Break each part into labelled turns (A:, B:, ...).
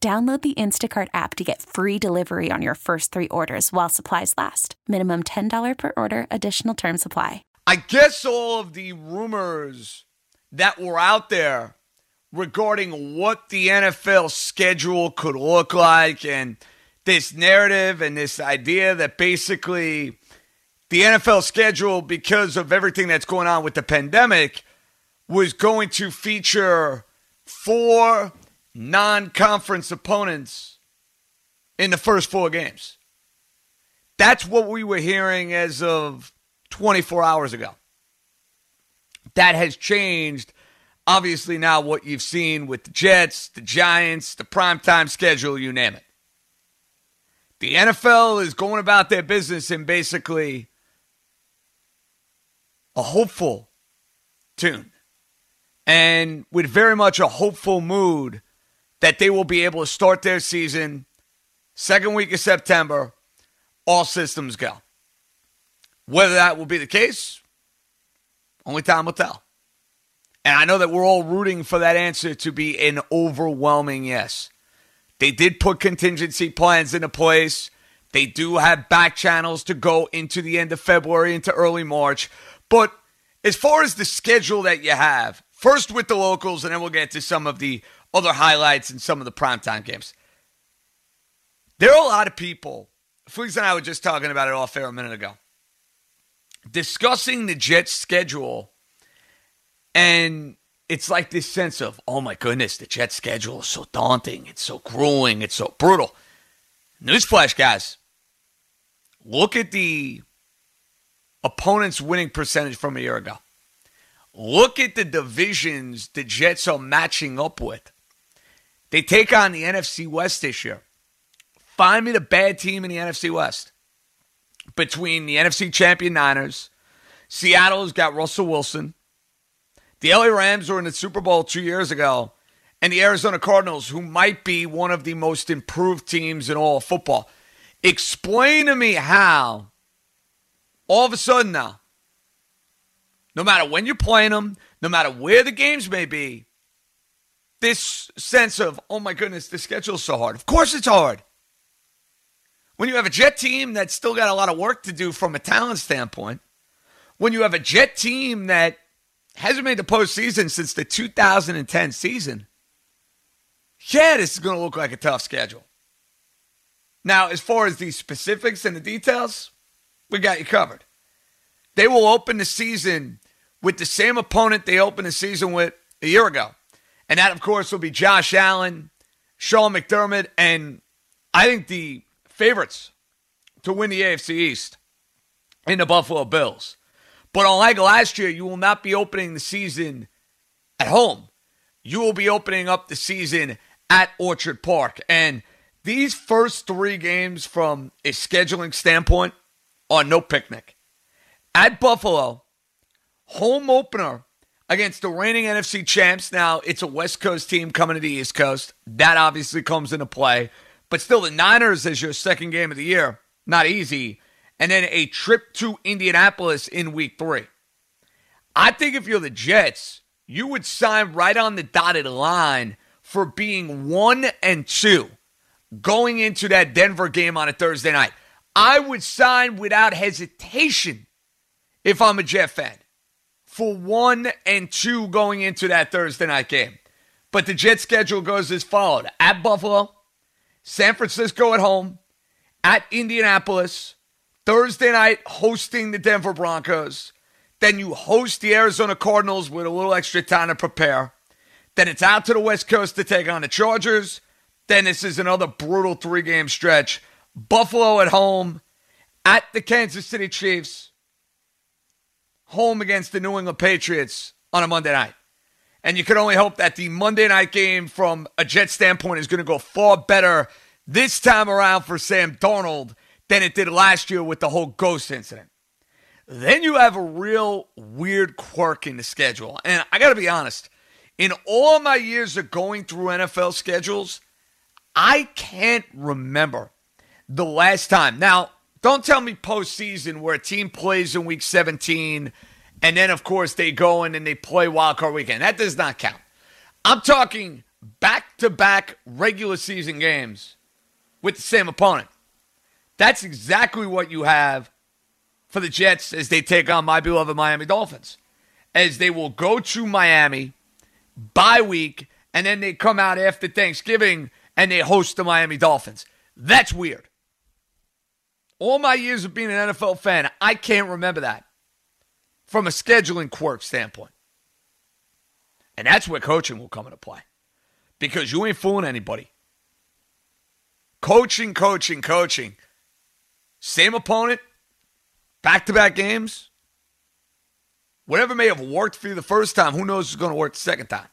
A: Download the Instacart app to get free delivery on your first three orders while supplies last. Minimum $10 per order, additional term supply.
B: I guess all of the rumors that were out there regarding what the NFL schedule could look like and this narrative and this idea that basically the NFL schedule, because of everything that's going on with the pandemic, was going to feature four non conference opponents in the first four games. That's what we were hearing as of 24 hours ago. That has changed. Obviously, now what you've seen with the Jets, the Giants, the primetime schedule, you name it. The NFL is going about their business in basically a hopeful tune and with very much a hopeful mood that they will be able to start their season second week of September, all systems go. Whether that will be the case, only time will tell. And I know that we're all rooting for that answer to be an overwhelming yes. They did put contingency plans into place. They do have back channels to go into the end of February, into early March. But as far as the schedule that you have, first with the locals, and then we'll get to some of the other highlights and some of the primetime games. There are a lot of people, Fleeks and I were just talking about it off air a minute ago, discussing the Jets' schedule, and it's like this sense of, oh my goodness, the Jets' schedule is so daunting, it's so grueling, it's so brutal. Newsflash, guys. Look at the opponent's winning percentage from a year ago. Look at the divisions the Jets are matching up with. They take on the NFC West this year. Find me the bad team in the NFC West. Between the NFC champion Niners, Seattle's got Russell Wilson, the LA Rams were in the Super Bowl two years ago, and the Arizona Cardinals, who might be one of the most improved teams in all of football. Explain to me how all of a sudden now, no matter when you're playing them, no matter where the games may be, this sense of, oh my goodness, the schedule's so hard. Of course it's hard. When you have a Jet team that's still got a lot of work to do from a talent standpoint, when you have a Jet team that hasn't made the postseason since the 2010 season, yeah, this is going to look like a tough schedule. Now, as far as the specifics and the details, we got you covered. They will open the season with the same opponent they opened the season with a year ago. And that, of course, will be Josh Allen, Sean McDermott, and I think the favorites to win the AFC East in the Buffalo Bills. But unlike last year, you will not be opening the season at home. You will be opening up the season at Orchard Park. And these first three games, from a scheduling standpoint, are no picnic. At Buffalo, home opener against the reigning NFC champs. Now, it's a West Coast team coming to the East Coast. That obviously comes into play. But still, the Niners as your second game of the year, not easy. And then a trip to Indianapolis in week three. I think if you're the Jets, you would sign right on the dotted line for being one and two going into that Denver game on a Thursday night. I would sign without hesitation if I'm a Jet fan for one and two going into that Thursday night game. But the Jet schedule goes as followed at Buffalo, San Francisco at home, at Indianapolis, Thursday night hosting the Denver Broncos. Then you host the Arizona Cardinals with a little extra time to prepare. Then it's out to the West Coast to take on the Chargers. Then this is another brutal three game stretch. Buffalo at home, at the Kansas City Chiefs, home against the New England Patriots on a Monday night. And you can only hope that the Monday night game from a Jet standpoint is going to go far better this time around for Sam Darnold than it did last year with the whole ghost incident. Then you have a real weird quirk in the schedule. And I got to be honest, in all my years of going through NFL schedules, I can't remember the last time. Now, don't tell me postseason where a team plays in week 17 and then, of course, they go in and they play wild card weekend. That does not count. I'm talking back to back regular season games with the same opponent. That's exactly what you have for the Jets as they take on my beloved Miami Dolphins. As they will go to Miami by week, and then they come out after Thanksgiving and they host the Miami Dolphins. That's weird. All my years of being an NFL fan, I can't remember that from a scheduling quirk standpoint. And that's where coaching will come into play because you ain't fooling anybody. Coaching, coaching, coaching. Same opponent, back to back games. Whatever may have worked for you the first time, who knows is going to work the second time?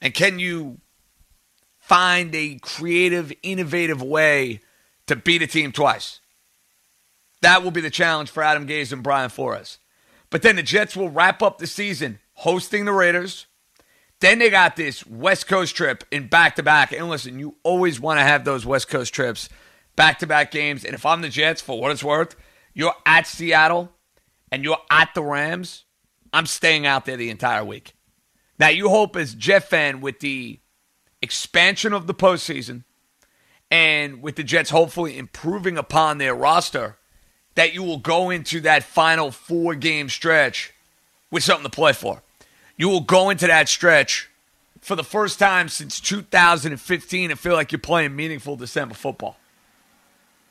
B: And can you find a creative, innovative way to beat a team twice. That will be the challenge for Adam Gase and Brian Flores. But then the Jets will wrap up the season hosting the Raiders. Then they got this West Coast trip in back to back. And listen, you always want to have those West Coast trips, back to back games. And if I'm the Jets, for what it's worth, you're at Seattle and you're at the Rams, I'm staying out there the entire week. Now, you hope as Jet fan with the expansion of the postseason and with the Jets hopefully improving upon their roster, that you will go into that final four game stretch with something to play for. You will go into that stretch for the first time since 2015 and feel like you're playing meaningful December football.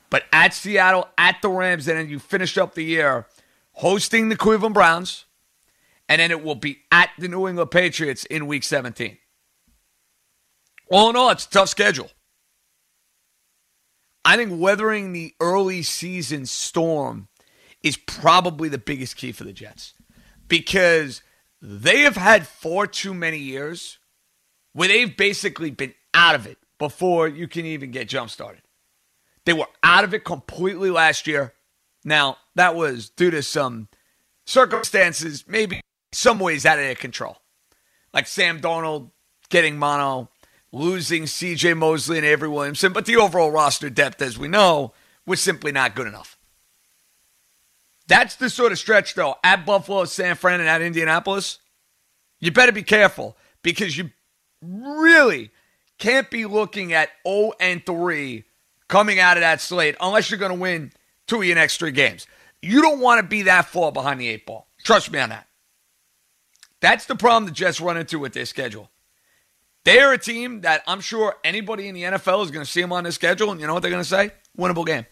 B: But at Seattle, at the Rams, and then you finish up the year hosting the Cleveland Browns, and then it will be at the New England Patriots in week 17. All in all, it's a tough schedule. I think weathering the early season storm is probably the biggest key for the Jets because they have had far too many years where they've basically been out of it before you can even get jump started. They were out of it completely last year. Now, that was due to some circumstances, maybe some ways out of their control. Like Sam Darnold getting mono, losing CJ Mosley and Avery Williamson, but the overall roster depth, as we know, was simply not good enough. That's the sort of stretch, though, at Buffalo, San Fran, and at Indianapolis. You better be careful because you really can't be looking at 0 and 3 coming out of that slate unless you're going to win two of your next three games. You don't want to be that far behind the eight ball. Trust me on that. That's the problem the Jets run into with their schedule. They're a team that I'm sure anybody in the NFL is going to see them on their schedule, and you know what they're going to say? Winnable game.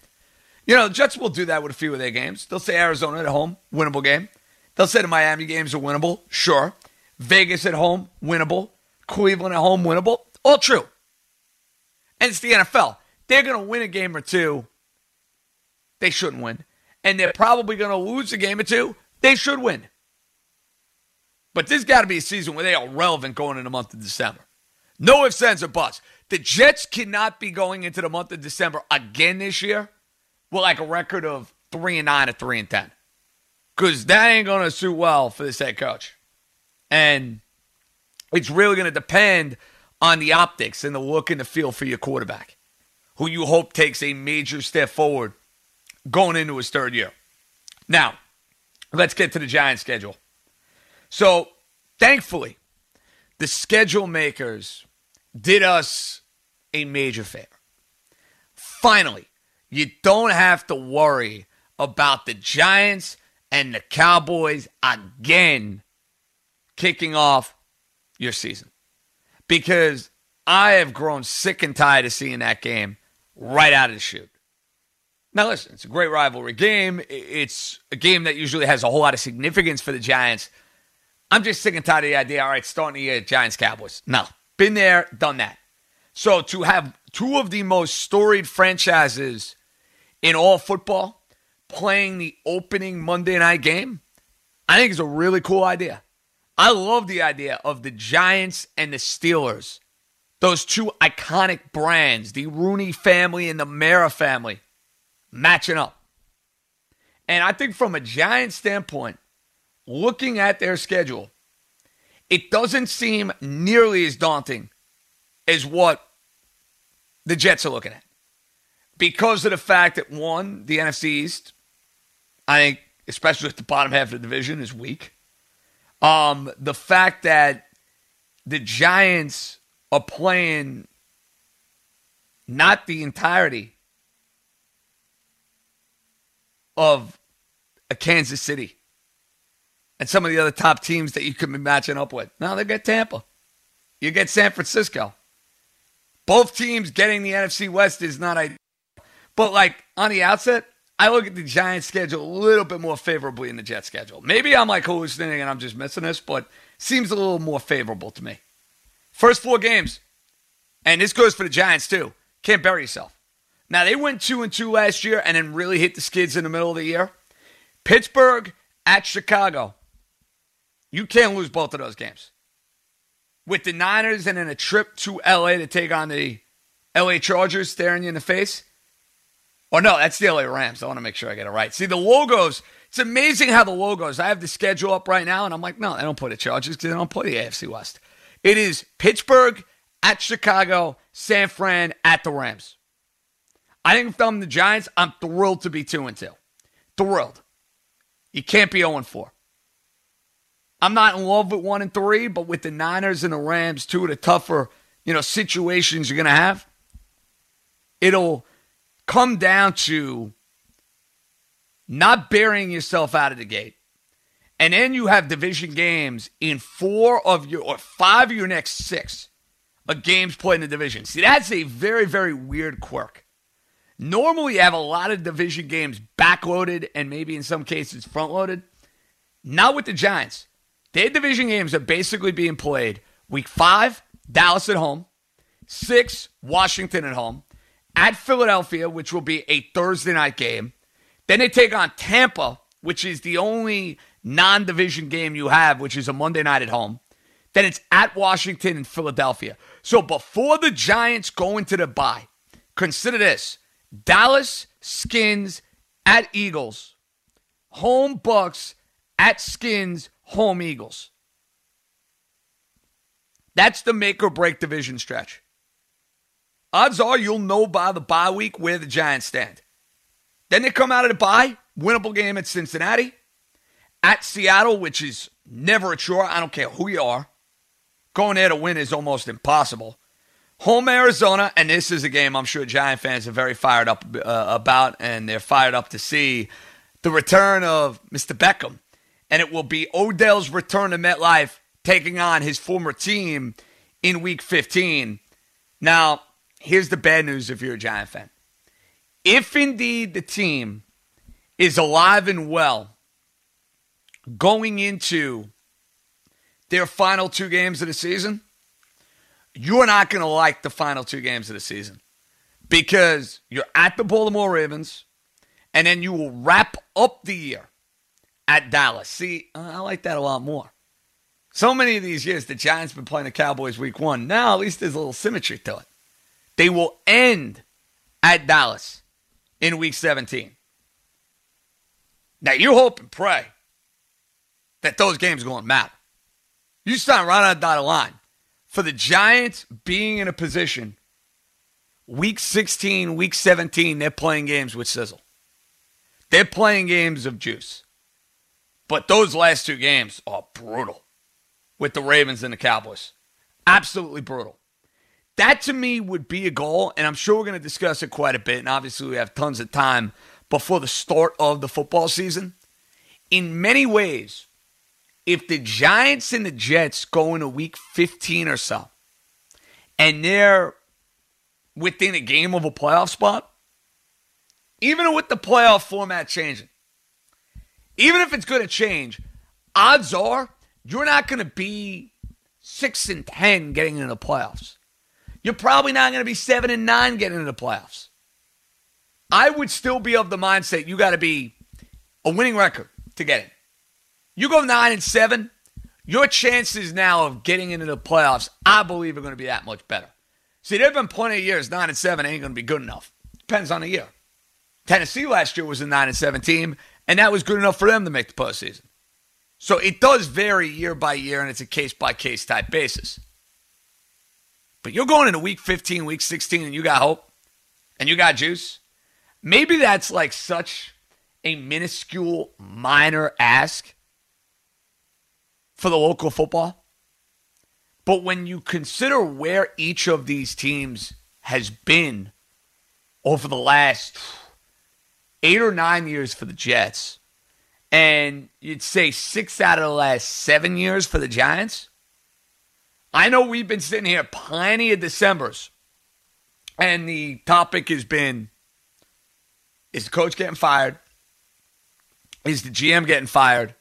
B: You know, the Jets will do that with a few of their games. They'll say Arizona at home, winnable game. They'll say the Miami games are winnable, sure. Vegas at home, winnable. Cleveland at home, winnable. All true. And it's the NFL. They're going to win a game or two. They shouldn't win. And they're probably going to lose a game or two. They should win. But this got to be a season where they are relevant going in the month of December. No ifs, ands, or buts. The Jets cannot be going into the month of December again this year with like a record of three and nine or three and ten. Because that ain't gonna suit well for this head coach. And it's really gonna depend on the optics and the look and the feel for your quarterback. who you hope takes a major step forward going into his third year. Now, let's get to the Giants schedule. So, thankfully, the schedule makers did us a major favor. Finally, you don't have to worry about the Giants and the Cowboys again kicking off your season. Because I have grown sick and tired of seeing that game right out of the chute. Now, listen, it's a great rivalry game. It's a game that usually has a whole lot of significance for the Giants. I'm just sick and tired of the idea, all right, starting the year, Giants Cowboys. No, been there, done that. So to have two of the most storied franchises in all football playing the opening Monday night game, I think is a really cool idea. I love the idea of the Giants and the Steelers, those two iconic brands, the Rooney family and the Mara family, matching up. And I think from a Giants standpoint, looking at their schedule, it doesn't seem nearly as daunting as what the Jets are looking at. Because of the fact that, one, the NFC East, I think, especially at the bottom half of the division, is weak. Um, the fact that the Giants are playing not the entirety of a Kansas City and some of the other top teams that you could be matching up with. Now they get Tampa. You get San Francisco. Both teams getting the NFC West is not ideal. But like on the outset, I look at the Giants schedule a little bit more favorably than the Jets schedule. Maybe I'm like hallucinating and I'm just missing this, but seems a little more favorable to me. First four games, and this goes for the Giants too. Can't bury yourself. Now they went two and two last year and then really hit the skids in the middle of the year. Pittsburgh at Chicago. You can't lose both of those games. With the Niners and then a trip to LA to take on the LA Chargers staring you in the face. Or no, that's the LA Rams. I want to make sure I get it right. See, the logos, it's amazing how the logos, I have the schedule up right now, and I'm like, no, they don't play the Chargers because they don't play the AFC West. It is Pittsburgh at Chicago, San Fran at the Rams. I think if I'm the Giants, I'm thrilled to be 2 and 2. Thrilled. You can't be 0 and 4. I'm not in love with one and three, but with the Niners and the Rams, two of the tougher, you know, situations you're gonna have, it'll come down to not burying yourself out of the gate. And then you have division games in four of your or five of your next six of games played in the division. See, that's a very, very weird quirk. Normally, you have a lot of division games backloaded and maybe in some cases front loaded. Not with the Giants. Their division games are basically being played week five, Dallas at home, six, Washington at home, at Philadelphia, which will be a Thursday night game. Then they take on Tampa, which is the only non division game you have, which is a Monday night at home. Then it's at Washington and Philadelphia. So before the Giants go into the bye, consider this Dallas, Skins, at Eagles, home Bucks, at Skins, home Eagles. That's the make or break division stretch. Odds are you'll know by the bye week where the Giants stand. Then they come out of the bye, winnable game at Cincinnati, at Seattle, which is never a chore. I don't care who you are. Going there to win is almost impossible. Home Arizona, and this is a game I'm sure Giant fans are very fired up uh, about, and they're fired up to see the return of Mr. Beckham and it will be Odell's return to MetLife taking on his former team in week 15. Now, here's the bad news if you're a Giant fan. If indeed the team is alive and well going into their final two games of the season, you're not going to like the final two games of the season because you're at the Baltimore Ravens and then you will wrap up the year at Dallas. See, uh, I like that a lot more. So many of these years, the Giants been playing the Cowboys week one. Now, at least there's a little symmetry to it. They will end at Dallas in week 17. Now, you hope and pray that those games going to matter. You sign right on the dotted line for the Giants being in a position week 16, week 17, they're playing games with sizzle. They're playing games of juice. But those last two games are brutal with the Ravens and the Cowboys. Absolutely brutal. That to me would be a goal, and I'm sure we're going to discuss it quite a bit. And obviously, we have tons of time before the start of the football season. In many ways, if the Giants and the Jets go into week 15 or so, and they're within a game of a playoff spot, even with the playoff format changing, even if it's going to change, odds are you're not going to be 6 and 10 getting into the playoffs. You're probably not going to be 7 and 9 getting into the playoffs. I would still be of the mindset you got to be a winning record to get in. You go 9 and 7, your chances now of getting into the playoffs, I believe, are going to be that much better. See, there have been plenty of years 9 and 7 ain't going to be good enough. Depends on the year. Tennessee last year was a 9 and 7 team, and that was good enough for them to make the postseason. So it does vary year by year, and it's a case by case type basis. But you're going into week 15, week 16, and you got hope, and you got juice. Maybe that's like such a minuscule, minor ask for the local football. But when you consider where each of these teams has been over the last eight or nine years for the Jets, and you'd say six out of the last seven years for the Giants, I know we've been sitting here plenty of Decembers, and the topic has been is the coach getting fired? Is the GM getting fired?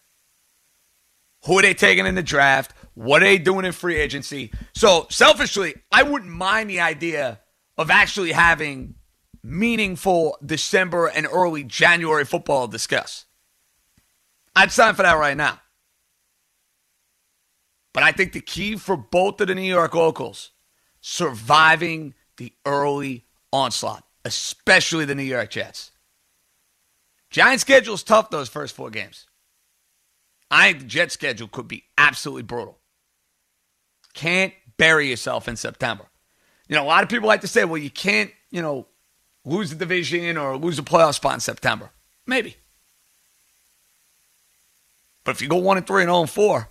B: Who are they taking in the draft? What are they doing in free agency? So, selfishly, I wouldn't mind the idea of actually having meaningful December and early January football to discuss. I'd sign for that right now. But I think the key for both of the New York locals surviving the early onslaught, especially the New York Jets. Giant schedule is tough those first four games. I think the Jet schedule could be absolutely brutal. Can't bury yourself in September. You know, a lot of people like to say, well, you can't, you know, lose the division or lose a playoff spot in September. Maybe. But if you go one and three and 0 and four,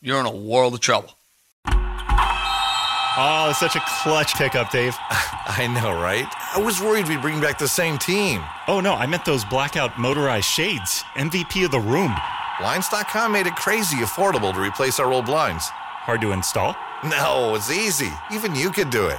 B: you're in a world of trouble.
C: Oh, it's such a clutch pickup, Dave.
D: I know, right? I was worried we'd bring back the same team.
C: Oh, no, I meant those blackout motorized shades. MVP of the room.
D: Blinds.com made it crazy affordable to replace our old blinds.
C: Hard to install?
D: No, it's easy. Even you could do it.